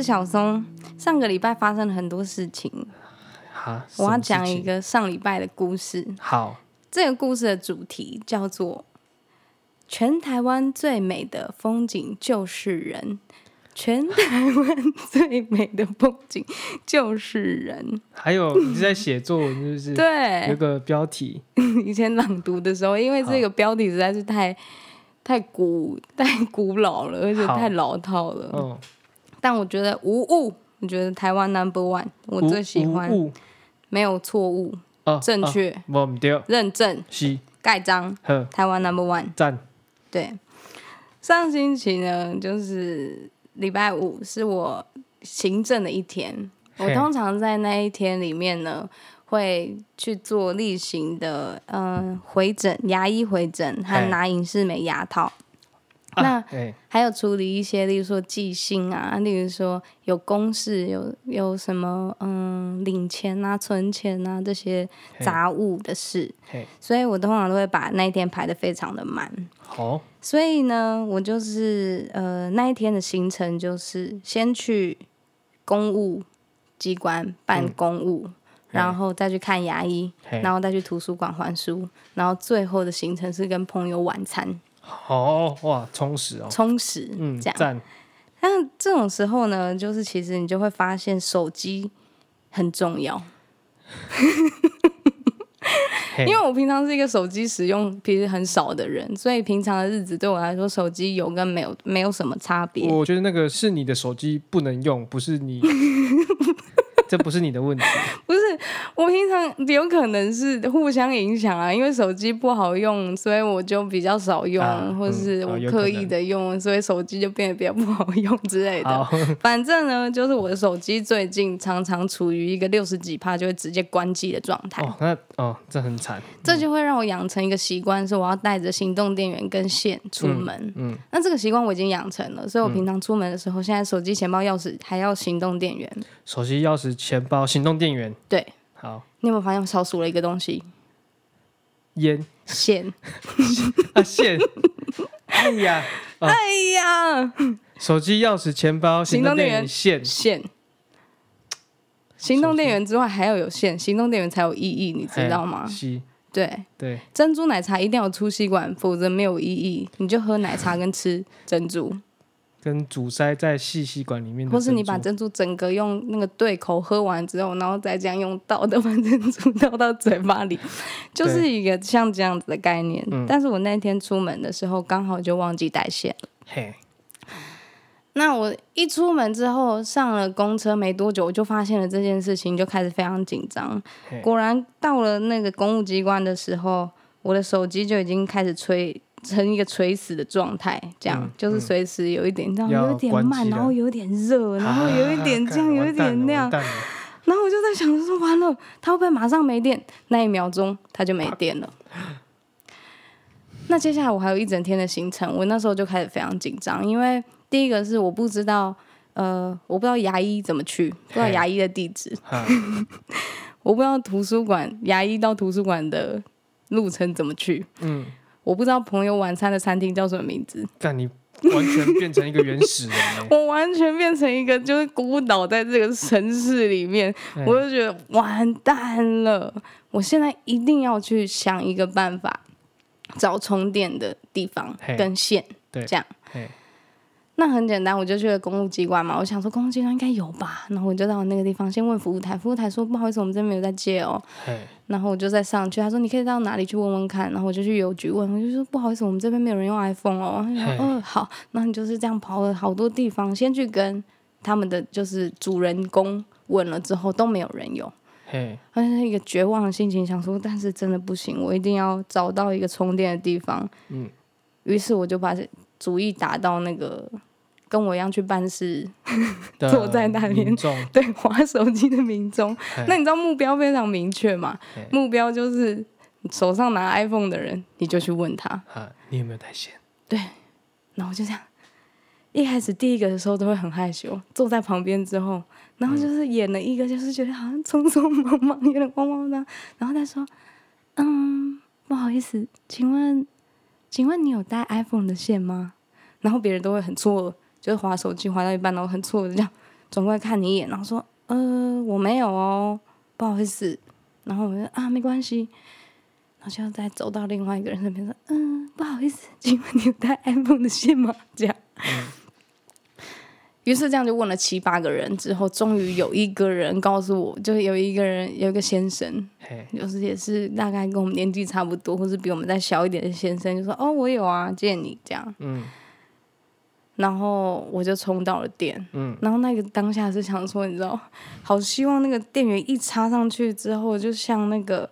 是小松。上个礼拜发生了很多事情，哈，我要讲一个上礼拜的故事。好，这个故事的主题叫做“全台湾最美的风景就是人”。全台湾最美的风景就是人。还有你在写作文，是不是？对，有个标题。以前朗读的时候，因为这个标题实在是太太古太古老了，而且太老套了。嗯。但我觉得无误，我觉得台湾 number one，我最喜欢，没有错误，正确，认证，盖章，台湾 number one，赞。对，上星期呢，就是礼拜五，是我行政的一天。我通常在那一天里面呢，会去做例行的，嗯，回诊，牙医回诊和拿隐适美牙套。那还有处理一些，例如说寄信啊，例如说有公事，有有什么嗯领钱啊、存钱啊这些杂物的事，所以我通常都会把那一天排得非常的满。好，所以呢，我就是呃那一天的行程就是先去公务机关办公务，嗯、然后再去看牙医，然后再去图书馆还书，然后最后的行程是跟朋友晚餐。哦哇，充实哦，充实，嗯，这样。但这种时候呢，就是其实你就会发现手机很重要，因为我平常是一个手机使用其实很少的人，所以平常的日子对我来说，手机有跟没有没有什么差别。我觉得那个是你的手机不能用，不是你。这不是你的问题，不是我平常有可能是互相影响啊，因为手机不好用，所以我就比较少用，啊、或是我刻意的用，嗯、所以手机就变得比较不好用之类的。反正呢，就是我的手机最近常常处于一个六十几帕就会直接关机的状态。哦，那哦，这很惨。这就会让我养成一个习惯，是我要带着行动电源跟线出门。嗯，嗯那这个习惯我已经养成了，所以我平常出门的时候，现在手机、钱包、钥匙还要行动电源。手机、钥匙。钱包、行动电源，对，好。你有没有发现我少数了一个东西？烟线啊线，哎呀，哎呀，手机、钥匙、钱包、行动电源、线线，行动电源之外还要有线，行动电源才有意义，你知道吗？对对，珍珠奶茶一定要有粗吸管，否则没有意义。你就喝奶茶跟吃珍珠。跟阻塞在细吸管里面，或是你把珍珠整个用那个对口喝完之后，然后再这样用倒的 把珍珠倒到嘴巴里，就是一个像这样子的概念。对但是我那天出门的时候刚好就忘记带线了。嘿，那我一出门之后上了公车没多久，我就发现了这件事情，就开始非常紧张。果然到了那个公务机关的时候，我的手机就已经开始催。成一个垂死的状态，这样、嗯、就是随时有一点这样，有一点慢，然后有点热，然后有一点这样，有一点那样，然后我就在想说，完了，它会不会马上没电？那一秒钟它就没电了。那接下来我还有一整天的行程，我那时候就开始非常紧张，因为第一个是我不知道，呃，我不知道牙医怎么去，不知道牙医的地址，我不知道图书馆牙医到图书馆的路程怎么去，嗯。我不知道朋友晚餐的餐厅叫什么名字。但你完全变成一个原始人。我完全变成一个就是孤岛在这个城市里面，嘿我就觉得完蛋了。我现在一定要去想一个办法，找充电的地方跟线，对，这样。那很简单，我就去了公务机关嘛。我想说公务机关应该有吧，然后我就到那个地方先问服务台，服务台说不好意思，我们这边没有在借哦。嘿然后我就再上去，他说你可以到哪里去问问看，然后我就去邮局问，我就说不好意思，我们这边没有人用 iPhone 哦。嗯嘿、哦，好，那你就是这样跑了好多地方，先去跟他们的就是主人公问了之后都没有人用，嘿，好像一个绝望的心情，想说但是真的不行，我一定要找到一个充电的地方。嗯，于是我就把主意打到那个。跟我一样去办事，坐在那边 对滑手机的民众，那你知道目标非常明确嘛？目标就是手上拿 iPhone 的人，你就去问他，你有没有带线？对，然后就这样，一开始第一个的时候都会很害羞，坐在旁边之后，然后就是演了一个，就是觉得好像匆匆忙忙，有点慌慌张，然后他说：“嗯，不好意思，请问，请问你有带 iPhone 的线吗？”然后别人都会很错愕。就是划手机划到一半，然后很错的这样，转过来看你一眼，然后说：“呃，我没有哦，不好意思。”然后我就说：“啊，没关系。”然后就再走到另外一个人那边说：“嗯，不好意思，请问你有带 iPhone 的线吗？”这样。嗯于是这样就问了七八个人之后，终于有一个人告诉我，就有一个人有一个先生，就是也是大概跟我们年纪差不多，或是比我们再小一点的先生，就说：“哦，我有啊，借你这样。”嗯。然后我就冲到了店，嗯。然后那个当下是想说，你知道，好希望那个电源一插上去之后，就像那个。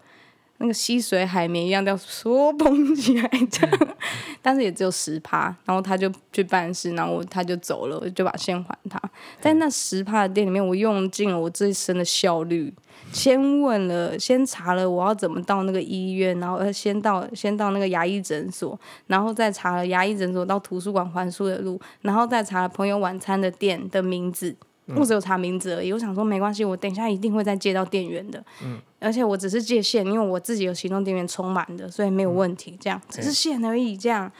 那个吸水海绵一样，要说膨起来这样，但是也只有十趴，然后他就去办事，然后他就走了，我就把线还他。在那十趴的店里面，我用尽了我最深的效率，先问了，先查了我要怎么到那个医院，然后先到先到那个牙医诊所，然后再查了牙医诊所到图书馆还书的路，然后再查了朋友晚餐的店的名字。我只有查名字而已，我想说没关系，我等一下一定会再借到电源的。嗯，而且我只是借线，因为我自己有行动电源充满的，所以没有问题。这样只是线而已，这样。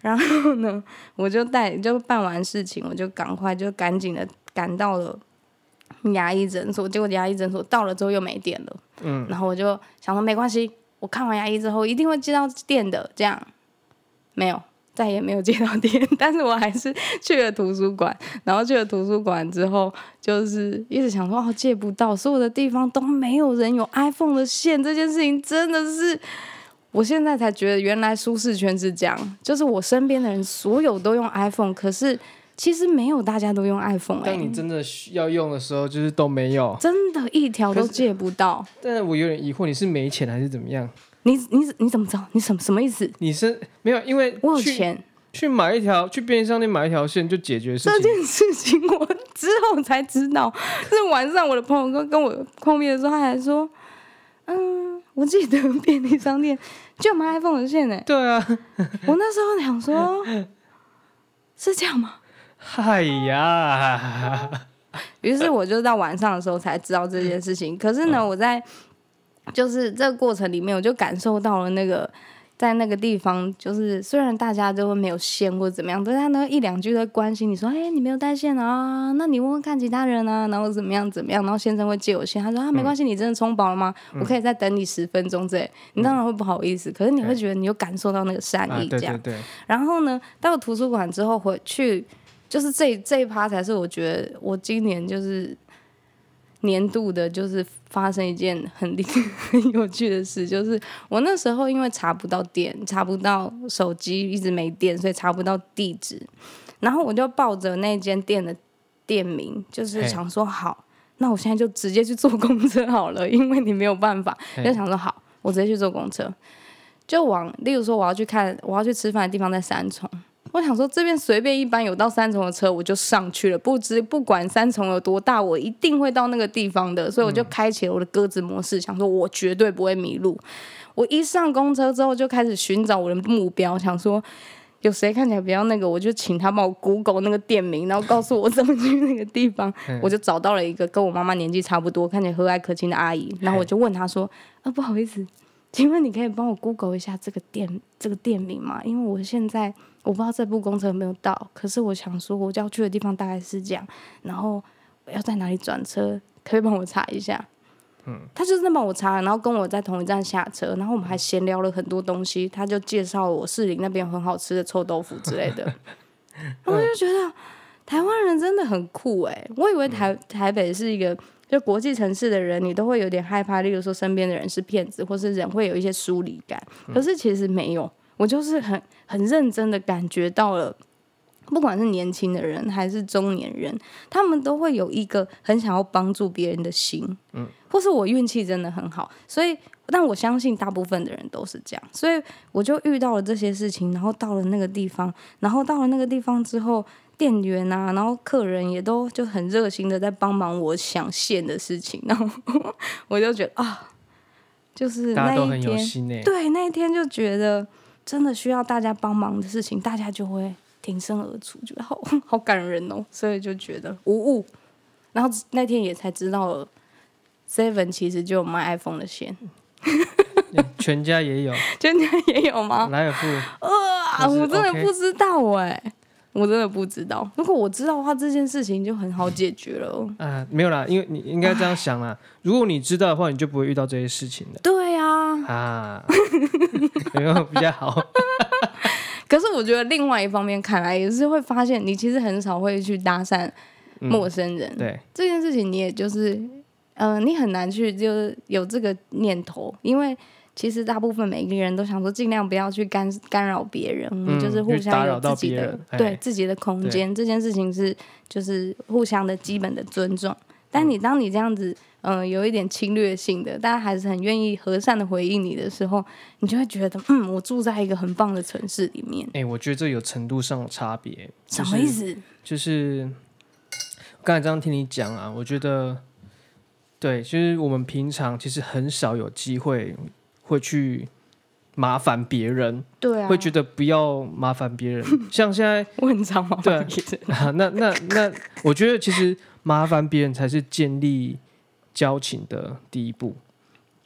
然后呢，我就带就办完事情，我就赶快就赶紧的赶到了牙医诊所。结果牙医诊所到了之后又没电了。嗯，然后我就想说没关系，我看完牙医之后一定会接到电的。这样没有。再也没有接到 电，但是我还是去了图书馆。然后去了图书馆之后，就是一直想说哦，借不到，所有的地方都没有人有 iPhone 的线。这件事情真的是，我现在才觉得原来舒适圈是这样，就是我身边的人所有都用 iPhone，可是其实没有大家都用 iPhone。当你真的需要用的时候，就是都没有，真的一条都借不到。但是我有点疑惑，你是没钱还是怎么样？你你你怎么知道？你什么什么意思？你是没有，因为我有钱去买一条，去便利商店买一条线就解决事情。这件事情我之后才知道，是晚上我的朋友跟跟我碰面的时候，他还说：“嗯，我记得便利商店就买 iPhone 的线呢。”对啊，我那时候想说，是这样吗？嗨呀！于是我就到晚上的时候才知道这件事情。可是呢，我在。就是这个过程里面，我就感受到了那个在那个地方，就是虽然大家都会没有线或者怎么样，但是他那一两句都关心你说：“哎，你没有带线啊？那你问问看其他人啊，然后怎么样怎么样？”然后先生会借我线，他说：“啊，没关系，你真的充饱了吗？我可以再等你十分钟。”这你当然会不好意思，可是你会觉得你有感受到那个善意，这样。然后呢，到了图书馆之后回去，就是这这一趴才是我觉得我今年就是。年度的，就是发生一件很 很有趣的事，就是我那时候因为查不到电，查不到手机一直没电，所以查不到地址，然后我就抱着那间店的店名，就是想说好，那我现在就直接去坐公车好了，因为你没有办法，就想说好，我直接去坐公车，就往，例如说我要去看，我要去吃饭的地方在三重。我想说，这边随便一班有到三重的车，我就上去了。不知不管三重有多大，我一定会到那个地方的。所以我就开启了我的鸽子模式，想说我绝对不会迷路。我一上公车之后，就开始寻找我的目标，想说有谁看起来比较那个，我就请他帮我 Google 那个店名，然后告诉我怎么去那个地方。我就找到了一个跟我妈妈年纪差不多、看起来和蔼可亲的阿姨，然后我就问她说：“啊，不好意思，请问你可以帮我 Google 一下这个店这个店名吗？因为我现在。”我不知道这部公车有没有到，可是我想说我要去的地方大概是这样，然后要在哪里转车，可以帮我查一下。嗯，他就是在帮我查，然后跟我在同一站下车，然后我们还闲聊了很多东西，他就介绍我士林那边很好吃的臭豆腐之类的，我就觉得台湾人真的很酷哎、欸，我以为台台北是一个就国际城市的人，你都会有点害怕，例如说身边的人是骗子，或是人会有一些疏离感，可是其实没有。我就是很很认真的感觉到了，不管是年轻的人还是中年人，他们都会有一个很想要帮助别人的心，嗯，或是我运气真的很好，所以，但我相信大部分的人都是这样，所以我就遇到了这些事情，然后到了那个地方，然后到了那个地方之后，店员啊，然后客人也都就很热心的在帮忙我想线的事情，然后我就觉得啊，就是那一天，对，那一天就觉得。真的需要大家帮忙的事情，大家就会挺身而出，觉得好 好感人哦，所以就觉得无误。然后那天也才知道了，Seven 其实就有卖 iPhone 的线，全家也有，全家也有吗？莱尔富，啊，我真的不知道哎，我真的不知道。如果我知道的话，这件事情就很好解决了。啊，没有啦，因为你应该这样想啦。如果你知道的话，你就不会遇到这些事情的。对啊。啊，有 没有比较好？可是我觉得另外一方面看来，也是会发现你其实很少会去搭讪陌生人。嗯、对这件事情，你也就是，嗯、呃，你很难去就是有这个念头，因为。其实大部分每一个人都想说，尽量不要去干干扰别人，我们就是互相有自己的对自己的空间。这件事情是就是互相的基本的尊重。但你当你这样子，嗯、呃，有一点侵略性的，大家还是很愿意和善的回应你的时候，你就会觉得，嗯，我住在一个很棒的城市里面。哎、欸，我觉得这有程度上的差别。什么意思？就是刚才这样听你讲啊，我觉得对，其实我们平常其实很少有机会。会去麻烦别人，对啊，会觉得不要麻烦别人。像现在 我很常麻烦别人，啊、那那那，我觉得其实麻烦别人才是建立交情的第一步。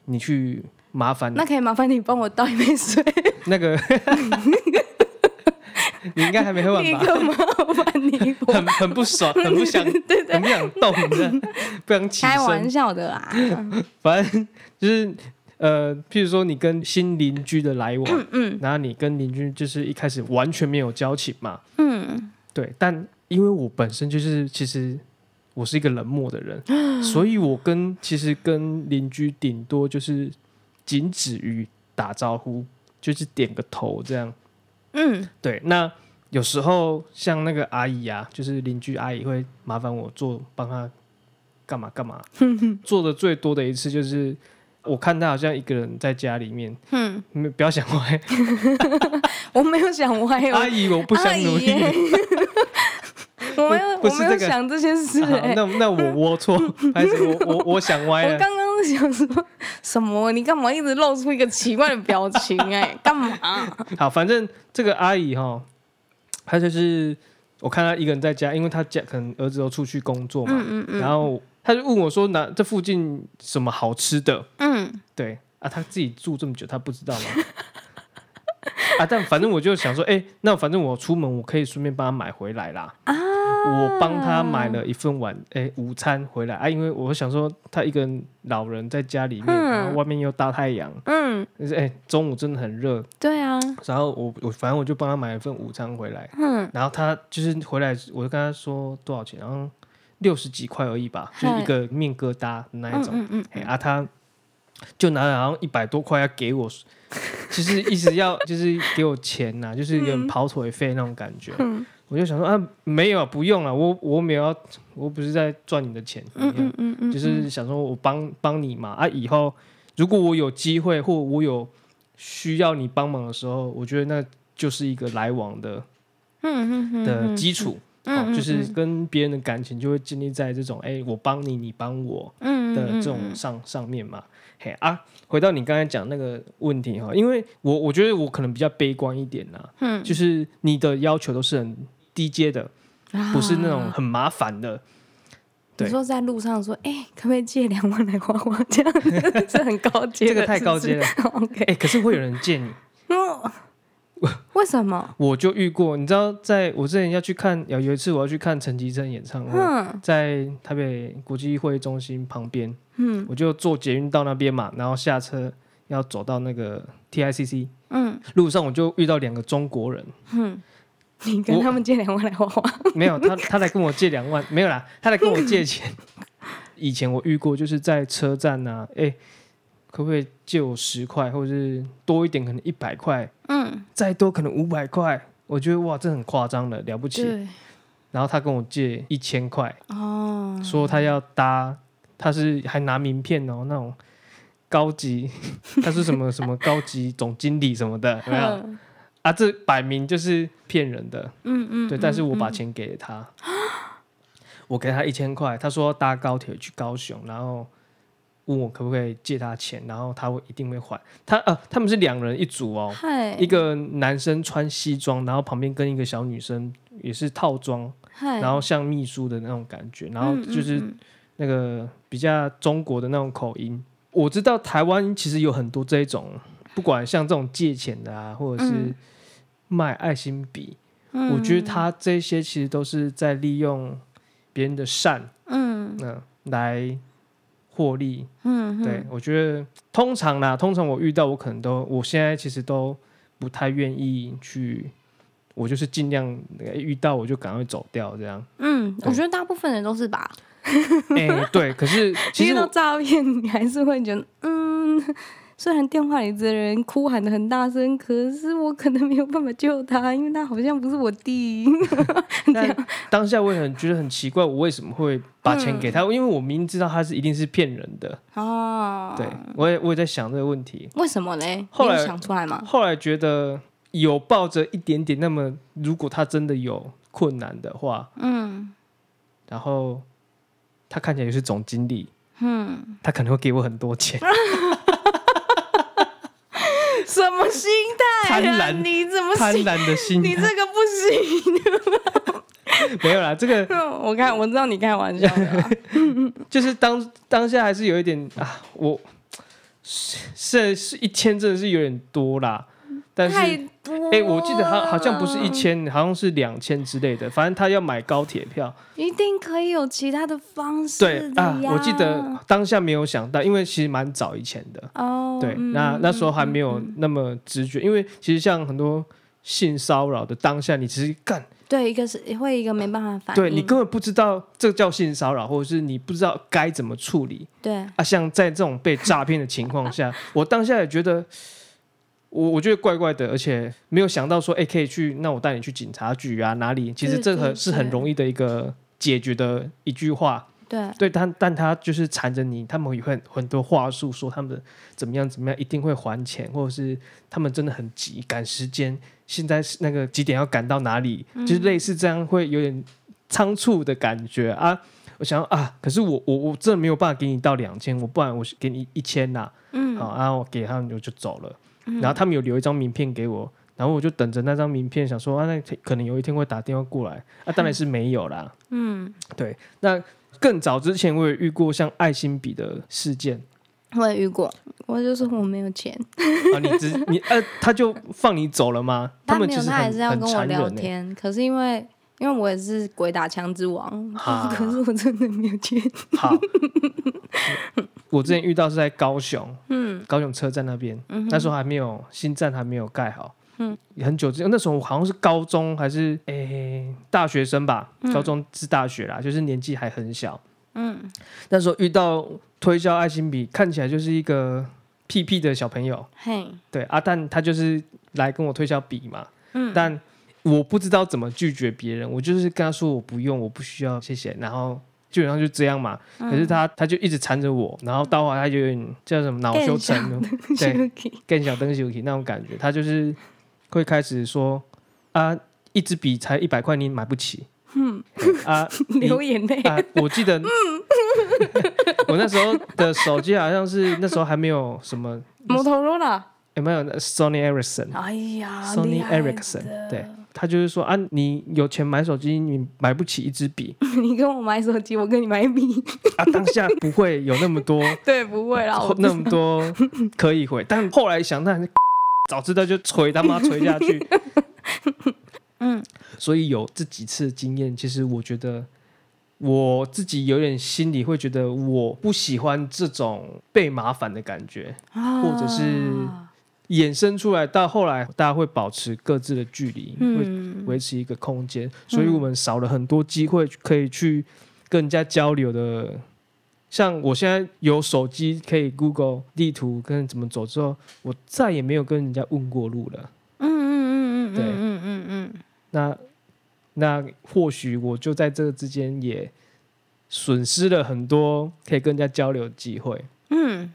你去麻烦，那可以麻烦你帮我倒一杯水。那个，你应该还没喝完吧？一个麻烦你，很很不爽，很不想，对对对，很不想动的，不想起身。开玩笑的啦，反正就是。呃，譬如说你跟新邻居的来往，嗯，嗯，然后你跟邻居就是一开始完全没有交情嘛，嗯，对。但因为我本身就是其实我是一个冷漠的人，嗯，所以我跟其实跟邻居顶多就是仅止于打招呼，就是点个头这样，嗯，对。那有时候像那个阿姨啊，就是邻居阿姨会麻烦我做帮她干嘛干嘛，嗯，做的最多的一次就是。我看他好像一个人在家里面，嗯，没不要想歪，我没有想歪，阿姨，我不想努力，我没有，我没有想这些事、欸啊，那那我 龌龊，还是我我我想歪了？我刚刚想说什么？你干嘛一直露出一个奇怪的表情、欸？哎，干嘛？好，反正这个阿姨哈，她就是我看她一个人在家，因为她家可能儿子都出去工作嘛，嗯嗯嗯然后。她就问我说：“哪这附近什么好吃的？”嗯，对啊，他自己住这么久，他不知道吗？啊，但反正我就想说，哎、欸，那反正我出门，我可以顺便帮他买回来啦。啊，我帮他买了一份晚哎、欸、午餐回来啊，因为我想说他一个老人在家里面，嗯、然后外面又大太阳，嗯，就是哎、欸、中午真的很热，对啊，然后我我反正我就帮他买了一份午餐回来，嗯，然后他就是回来，我就跟他说多少钱，然后。六十几块而已吧，就是一个面疙瘩那一种。嗯嗯嗯、啊，他就拿了好像一百多块要给我，其 实一直要 就是给我钱呐、啊，就是有点跑腿费那种感觉。嗯、我就想说啊，没有，不用了，我我没有要，我不是在赚你的钱，嗯嗯嗯嗯、就是想说我帮帮你嘛。啊，以后如果我有机会或我有需要你帮忙的时候，我觉得那就是一个来往的，的基础。哦，就是跟别人的感情就会建立在这种哎、欸，我帮你，你帮我的这种上上面嘛。嘿啊，回到你刚才讲那个问题哈，因为我我觉得我可能比较悲观一点呐，嗯，就是你的要求都是很低阶的，不是那种很麻烦的。对，你说在路上说，哎、欸，可不可以借两万来花花？这样子 是很高阶，这个太高阶了。OK，哎、欸，可是会有人借你。为什么？我就遇过，你知道，在我之前要去看，有有一次我要去看陈绮贞演唱会，嗯、在台北国际会议中心旁边，嗯，我就坐捷运到那边嘛，然后下车要走到那个 TICC，嗯，路上我就遇到两个中国人，嗯，你跟他们借两万来花花？没有，他他来跟我借两万，没有啦，他来跟我借钱。以前我遇过，就是在车站啊，哎、欸。可不可以借我十块，或者是多一点，可能一百块，嗯，再多可能五百块。我觉得哇，这很夸张了，了不起。然后他跟我借一千块，哦，说他要搭，他是还拿名片哦，那种高级，他是什么什么高级总经理什么的，有没有？啊，这摆明就是骗人的，嗯嗯，对。但是我把钱给了他，嗯、我给他一千块，他说搭高铁去高雄，然后。问我可不可以借他钱，然后他会一定会还。他呃，他们是两人一组哦，一个男生穿西装，然后旁边跟一个小女生也是套装，然后像秘书的那种感觉，然后就是那个比较中国的那种口音。嗯嗯嗯，我知道台湾其实有很多这一种，不管像这种借钱的啊，或者是卖爱心笔，嗯、我觉得他这些其实都是在利用别人的善，嗯，嗯来获利。嗯，对，我觉得通常啦，通常我遇到我可能都，我现在其实都不太愿意去。我就是尽量遇到我就赶快走掉，这样。嗯，我觉得大部分人都是吧。哎、欸，对，可是 其实遇到诈骗，你还是会觉得，嗯，虽然电话里的人哭喊的很大声，可是我可能没有办法救他，因为他好像不是我弟。但当下我也很觉得很奇怪，我为什么会把钱给他？嗯、因为我明明知道他是一定是骗人的。哦，对，我也我也在想这个问题，为什么呢？后来想出来吗？后来觉得。有抱着一点点，那么如果他真的有困难的话，嗯，然后他看起来也是总经理，嗯，他可能会给我很多钱，什么心态？贪婪？你怎么贪婪的心？你这个不行，没有啦，这个 我看我知道你开玩笑的，就是当当下还是有一点啊，我是是一千，真的是有点多啦。但是，哎、欸，我记得他好像不是一千，好像是两千之类的。反正他要买高铁票，一定可以有其他的方式。对啊，我记得当下没有想到，因为其实蛮早以前的。哦，对，嗯、那那时候还没有那么直觉，嗯、因为其实像很多性骚扰的当下，你其实干，对，一个是会一个没办法反应，对你根本不知道这叫性骚扰，或者是你不知道该怎么处理。对啊，像在这种被诈骗的情况下，我当下也觉得。我我觉得怪怪的，而且没有想到说，哎，可以去，那我带你去警察局啊，哪里？其实这个是很容易的一个解决的一句话。对，对，但但他就是缠着你，他们有很很多话术，说他们怎么样怎么样，一定会还钱，或者是他们真的很急，赶时间，现在是那个几点要赶到哪里，嗯、就是类似这样，会有点仓促的感觉啊。我想啊，可是我我我真的没有办法给你到两千，我不然我给你一千呐。嗯，好，然后我给他们我就走了。然后他们有留一张名片给我，然后我就等着那张名片，想说啊，那可能有一天会打电话过来，啊，当然是没有啦。嗯，对。那更早之前我也遇过像爱心笔的事件，我也遇过，我就说我没有钱。啊，你只你呃，他就放你走了吗？他们其实他还是要跟我聊天，可是因为因为我也是鬼打墙之王，啊、可是我真的没有钱。好。我之前遇到是在高雄，嗯，高雄车站那边，嗯、那时候还没有新站还没有盖好，嗯，很久之前，那时候我好像是高中还是诶、欸、大学生吧，嗯、高中至大学啦，就是年纪还很小，嗯，那时候遇到推销爱心笔，看起来就是一个屁屁的小朋友，嘿，对啊，但他就是来跟我推销笔嘛，嗯，但我不知道怎么拒绝别人，我就是跟他说我不用，我不需要，谢谢，然后。基本上就这样嘛，嗯、可是他他就一直缠着我，然后到后来他就有点叫什么恼羞成怒，对，更小灯羞气那种感觉，他就是会开始说啊，一支笔才一百块，你买不起，嗯。啊，流眼泪。啊，我记得，嗯、我那时候的手机好像是那时候还没有什么 摩托罗拉，有没有？Sony Ericsson？哎呀，Sony Ericsson，对。他就是说啊，你有钱买手机，你买不起一支笔。你跟我买手机，我跟你买笔。啊，当下不会有那么多，对，不会啦，那么多可以回。但后来想，那早知道就锤他妈锤下去。嗯，所以有这几次经验，其实我觉得我自己有点心里会觉得，我不喜欢这种被麻烦的感觉，啊、或者是。衍生出来，到后来大家会保持各自的距离，嗯、会维持一个空间，所以我们少了很多机会可以去跟人家交流的。像我现在有手机可以 Google 地图跟怎么走之后，我再也没有跟人家问过路了。嗯嗯嗯嗯，对，嗯嗯嗯。那那或许我就在这个之间也损失了很多可以跟人家交流的机会。嗯。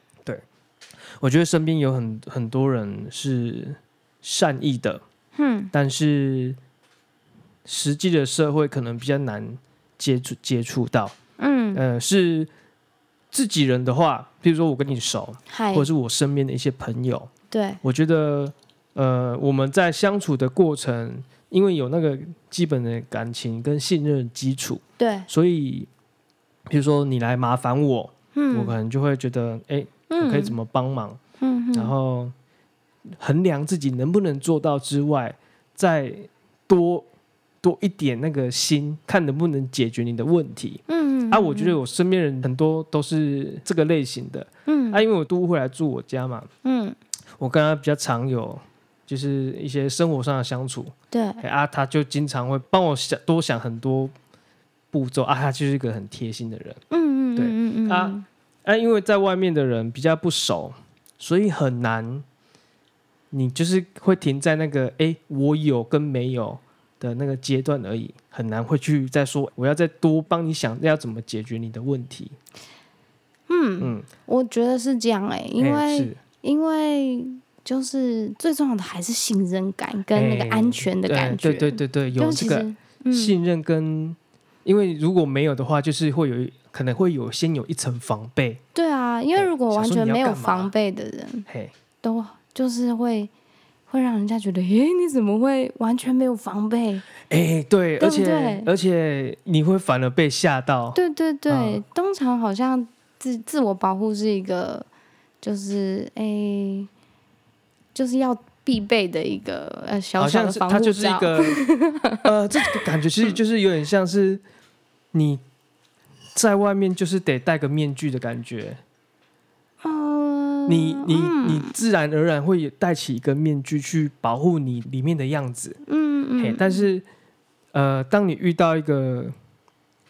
我觉得身边有很很多人是善意的，嗯，但是实际的社会可能比较难接触接触到，嗯，呃，是自己人的话，比如说我跟你熟，或者是我身边的一些朋友，对，我觉得，呃，我们在相处的过程，因为有那个基本的感情跟信任基础，对，所以，比如说你来麻烦我，嗯，我可能就会觉得，哎。我可以怎么帮忙？嗯，然后衡量自己能不能做到之外，再多多一点那个心，看能不能解决你的问题。嗯，啊，我觉得我身边人很多都是这个类型的。嗯，啊，因为我都会来住我家嘛。嗯，我跟他比较常有就是一些生活上的相处。对，啊，他就经常会帮我想多想很多步骤啊，他就是一个很贴心的人。嗯嗯，对，嗯嗯啊啊，因为在外面的人比较不熟，所以很难。你就是会停在那个哎，我有跟没有的那个阶段而已，很难会去再说我要再多帮你想要怎么解决你的问题。嗯嗯，我觉得是这样哎、欸，因为、欸、因为就是最重要的还是信任感跟那个安全的感觉。欸、对对对对，有这个信任跟，嗯、因为如果没有的话，就是会有可能会有先有一层防备。对啊，因为如果完全没有防备的人，嘿，都。就是会会让人家觉得，诶，你怎么会完全没有防备？哎，对，对对，而且而且你会反而被吓到。对对对，嗯、通常好像自自我保护是一个，就是哎，就是要必备的一个呃小小的防护罩。它就是一个 呃，这个感觉其实就是有点像是你在外面就是得戴个面具的感觉。你你你自然而然会戴起一个面具去保护你里面的样子，嗯嗯，但是，呃，当你遇到一个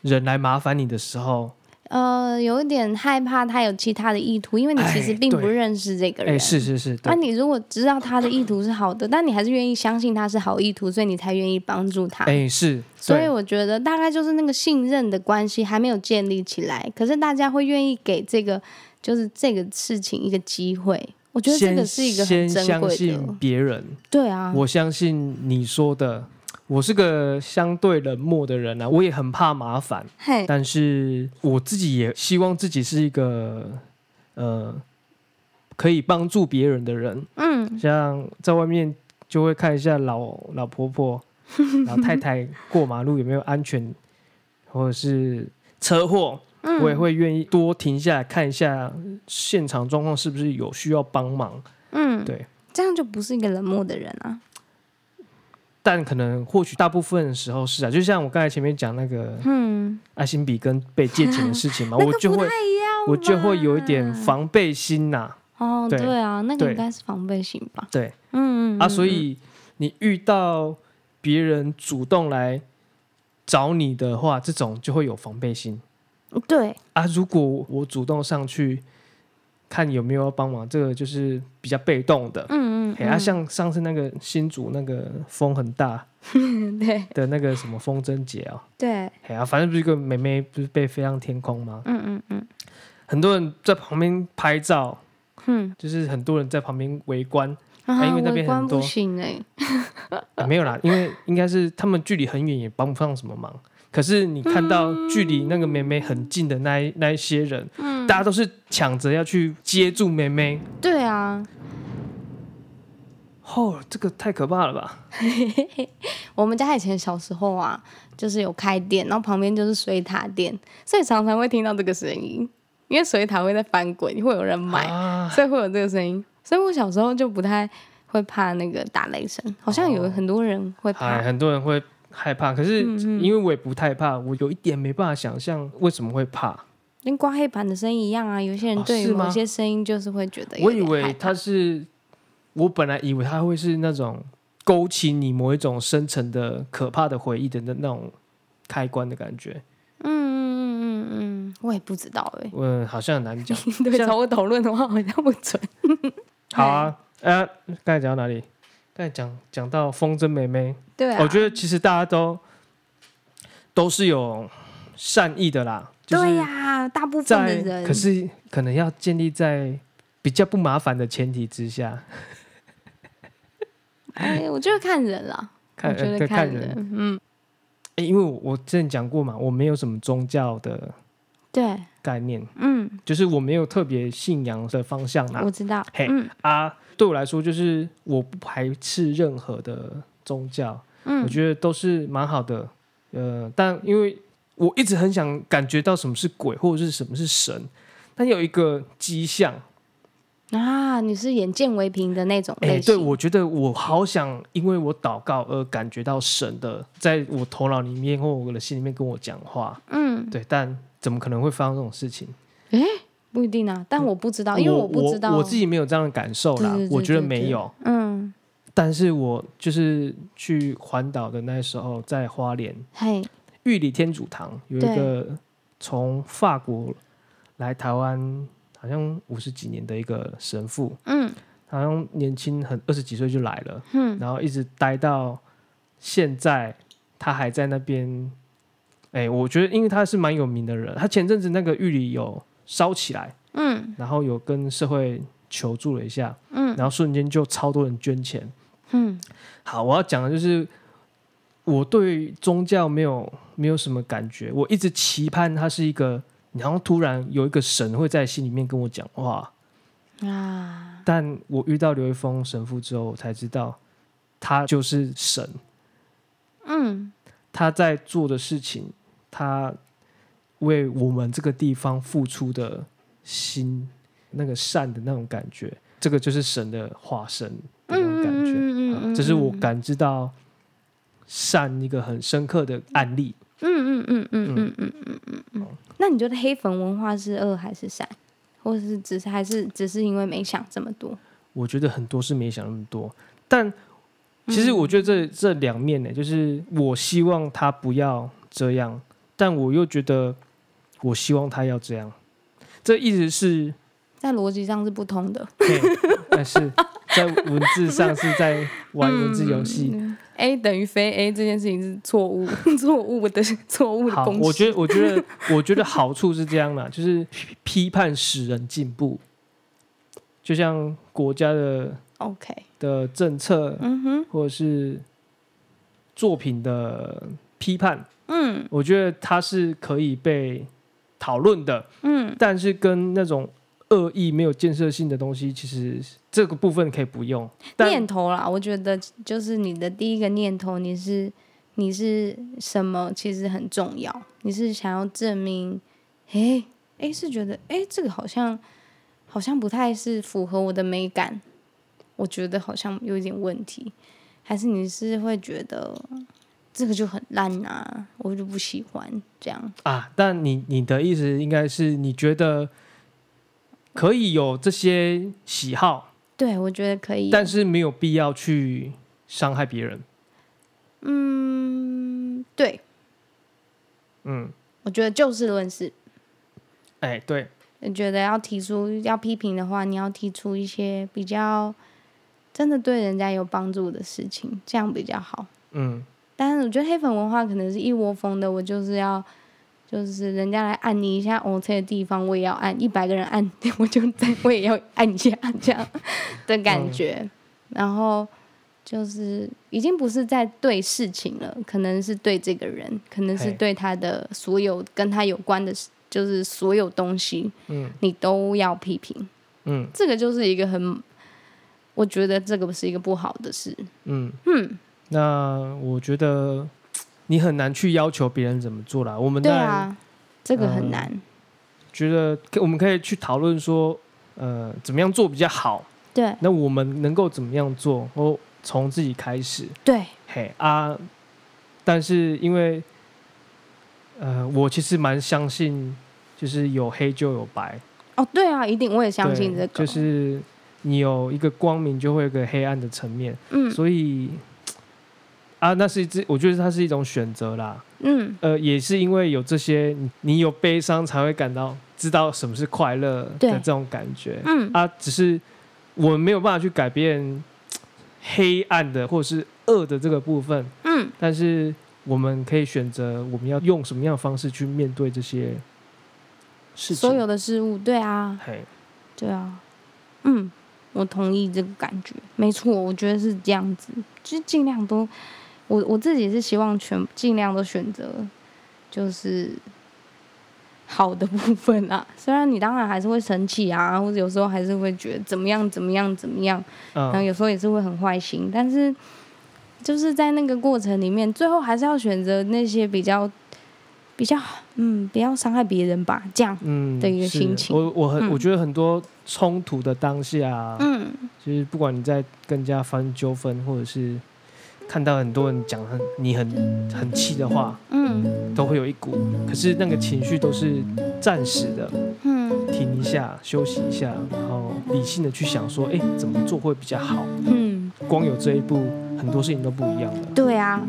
人来麻烦你的时候，呃，有一点害怕他有其他的意图，因为你其实并不认识这个人，哎是是是。那你如果知道他的意图是好的，但你还是愿意相信他是好意图，所以你才愿意帮助他，哎，是。所以我觉得大概就是那个信任的关系还没有建立起来，可是大家会愿意给这个。就是这个事情一个机会，我觉得这个是一个很珍贵的。先相信别人，对啊，我相信你说的。我是个相对冷漠的人啊，我也很怕麻烦。嘿，但是我自己也希望自己是一个呃可以帮助别人的人。嗯，像在外面就会看一下老老婆婆、老太太过马路有没有安全，或者是车祸。我也会愿意多停下来看一下现场状况，是不是有需要帮忙？嗯，对，这样就不是一个冷漠的人啊。但可能或许大部分时候是啊，就像我刚才前面讲那个，嗯，爱心笔跟被借钱的事情嘛，我就会，我就会有一点防备心呐。哦，对啊，那个应该是防备心吧？对，嗯啊，所以你遇到别人主动来找你的话，这种就会有防备心。对啊，如果我主动上去看有没有要帮忙，这个就是比较被动的。嗯嗯，哎，啊，像上次那个新竹那个风很大，对。的那个什么风筝节啊，对，哎呀，反正不是一个妹妹不是被飞上天空吗？嗯嗯嗯，很多人在旁边拍照，嗯，就是很多人在旁边围观，啊，因为那边很多，不行 哎，没有啦，因为应该是他们距离很远，也帮不上什么忙。可是你看到距离那个妹妹很近的那一那一些人，嗯，大家都是抢着要去接住妹妹。对啊，哦，这个太可怕了吧！我们家以前小时候啊，就是有开店，然后旁边就是水塔店，所以常常会听到这个声音，因为水塔会在翻滚，会有人买，啊，所以会有这个声音。所以我小时候就不太会怕那个打雷声，好像有很多人会怕，哦，很多人会。害怕，可是因为我也不太怕，我有一点没办法想象为什么会怕。跟刮黑板的声音一样啊，有些人对于某些声音就是会觉得。我以为他是，我本来以为他会是那种勾起你某一种深层的可怕的回忆的那那种开关的感觉。嗯嗯嗯嗯嗯，我也不知道哎、欸，嗯，好像很难讲。对，找我讨论的话好像不准。好啊，呃、啊，刚才讲到哪里？刚才讲讲到风筝妹妹。对啊，我觉得其实大家都都是有善意的啦。对呀，大部分的人，可是可能要建立在比较不麻烦的前提之下。哎，我觉得看人啦，看人，看人，嗯。哎，因为我我之前讲过嘛，我没有什么宗教的对。概念，嗯，就是我没有特别信仰的方向啦。我知道，嘿啊，对我来说，就是我不排斥任何的宗教。嗯，我觉得都是蛮好的，呃，但因为我一直很想感觉到什么是鬼或者是什么是神，但有一个迹象，啊，你是眼见为凭的那种类型。哎，对，我觉得我好想因为我祷告而感觉到神的在我头脑里面或我的心里面跟我讲话。嗯，对，但怎么可能会发生这种事情？哎，不一定啊，但我不知道，嗯、因为我不知道我，我自己没有这样的感受啦。对对对对，我觉得没有。嗯，但是我就是去环岛的那时候，在花莲，嘿，玉里天主堂有一个从法国来台湾。好像五十几年的一个神父，嗯，好像年轻很二十几岁就来了，嗯，然后一直待到现在，他还在那边。哎、欸，我觉得因为他是蛮有名的人，他前阵子那个狱里有烧起来，嗯，然后有跟社会求助了一下，嗯，然后瞬间就超多人捐钱，嗯，好，我要讲的就是我对宗教没有没有什么感觉，我一直期盼他是一个。然后突然有一个神会在心里面跟我讲话啊！但我遇到刘一峰神父之后，我才知道他就是神。他在做的事情，他为我们这个地方付出的心，那个善的那种感觉，这个就是神的化身的那种感觉。嗯，这是我感知到善一个很深刻的案例。嗯嗯嗯嗯嗯嗯嗯嗯。那你觉得黑粉文化是恶还是善，或是只是还是只是因为没想这么多？我觉得很多是没想那么多，但其实我觉得这、嗯、这两面呢，就是我希望他不要这样，但我又觉得我希望他要这样，这一直是，在逻辑上是不通的，但是在文字上是在玩文字游戏。嗯 A 等于非 A 这件事情是错误，错误的错误的公式。好，我觉得，我觉得，我觉得好处是这样的，就是批判使人进步，就像国家的 OK 的政策，嗯哼，或者是作品的批判，嗯，我觉得它是可以被讨论的，嗯，但是跟那种。恶意没有建设性的东西，其实这个部分可以不用。念头啦，我觉得就是你的第一个念头，你是你是什么，其实很重要。你是想要证明，哎哎，是觉得哎，这个好像好像不太是符合我的美感，我觉得好像有一点问题。还是你是会觉得这个就很烂啊，我就不喜欢这样啊？但你你的意思应该是你觉得。可以有这些喜好，对，我觉得可以，但是没有必要去伤害别人。嗯，对，嗯，我觉得就事论事。哎，对，你觉得要提出要批评的话，你要提出一些比较真的对人家有帮助的事情，这样比较好。嗯，但是我觉得黑粉文化可能是一窝蜂的，我就是要。就是人家来按你一下 OK 的地方，我也要按一百个人按，我就在我也要按一下这样 的感觉。嗯、然后就是已经不是在对事情了，可能是对这个人，可能是对他的所有跟他有关的，就是所有东西，嗯，你都要批评，嗯，这个就是一个很，我觉得这个不是一个不好的事，嗯嗯，那我觉得。你很难去要求别人怎么做啦。我们对啊，这个很难。呃、觉得我们可以去讨论说，呃，怎么样做比较好？对。那我们能够怎么样做？我从自己开始。对。嘿啊！但是因为，呃，我其实蛮相信，就是有黑就有白。哦，对啊，一定我也相信这个。就是你有一个光明，就会有一个黑暗的层面。嗯。所以。啊，那是一只，我觉得它是一种选择啦。嗯，呃，也是因为有这些，你有悲伤才会感到知道什么是快乐的这种感觉。嗯，啊，只是我们没有办法去改变黑暗的或者是恶的这个部分。嗯，但是我们可以选择我们要用什么样的方式去面对这些事情，所有的事物。对啊，嘿，对啊，嗯，我同意这个感觉，没错，我觉得是这样子，就尽量都。我我自己是希望全尽量都选择，就是好的部分啊。虽然你当然还是会生气啊，或者有时候还是会觉得怎么样怎么样怎么样，然后有时候也是会很坏心。但是就是在那个过程里面，最后还是要选择那些比较比较嗯，不要伤害别人吧，这样嗯的一个心情。我我很、嗯、我觉得很多冲突的当下，嗯，就是不管你在跟人家发生纠纷，或者是看到很多人讲很你很很气的话，嗯，都会有一股，可是那个情绪都是暂时的，嗯，停一下，休息一下，然后理性的去想说，哎，怎么做会比较好？嗯，光有这一步，很多事情都不一样了。对啊，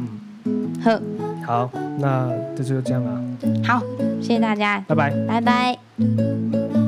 嗯，呵。好，那这就这样了。好，谢谢大家，拜拜，拜拜。